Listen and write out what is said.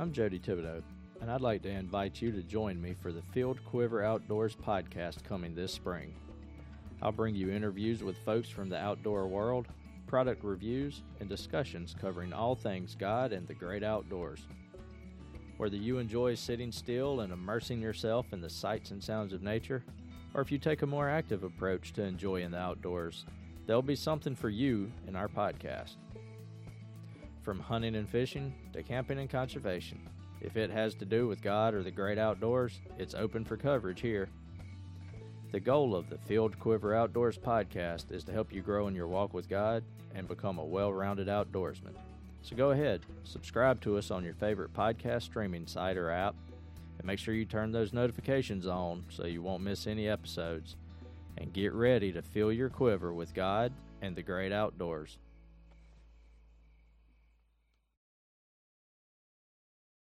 I'm Jody Thibodeau, and I'd like to invite you to join me for the Filled Quiver Outdoors podcast coming this spring. I'll bring you interviews with folks from the outdoor world, product reviews, and discussions covering all things God and the great outdoors. Whether you enjoy sitting still and immersing yourself in the sights and sounds of nature, or if you take a more active approach to enjoying the outdoors, there'll be something for you in our podcast. From hunting and fishing to camping and conservation, if it has to do with God or the great outdoors, it's open for coverage here. The goal of the Filled Quiver Outdoors podcast is to help you grow in your walk with God and become a well rounded outdoorsman. So go ahead, subscribe to us on your favorite podcast streaming site or app, and make sure you turn those notifications on so you won't miss any episodes. And get ready to fill your quiver with God and the great outdoors.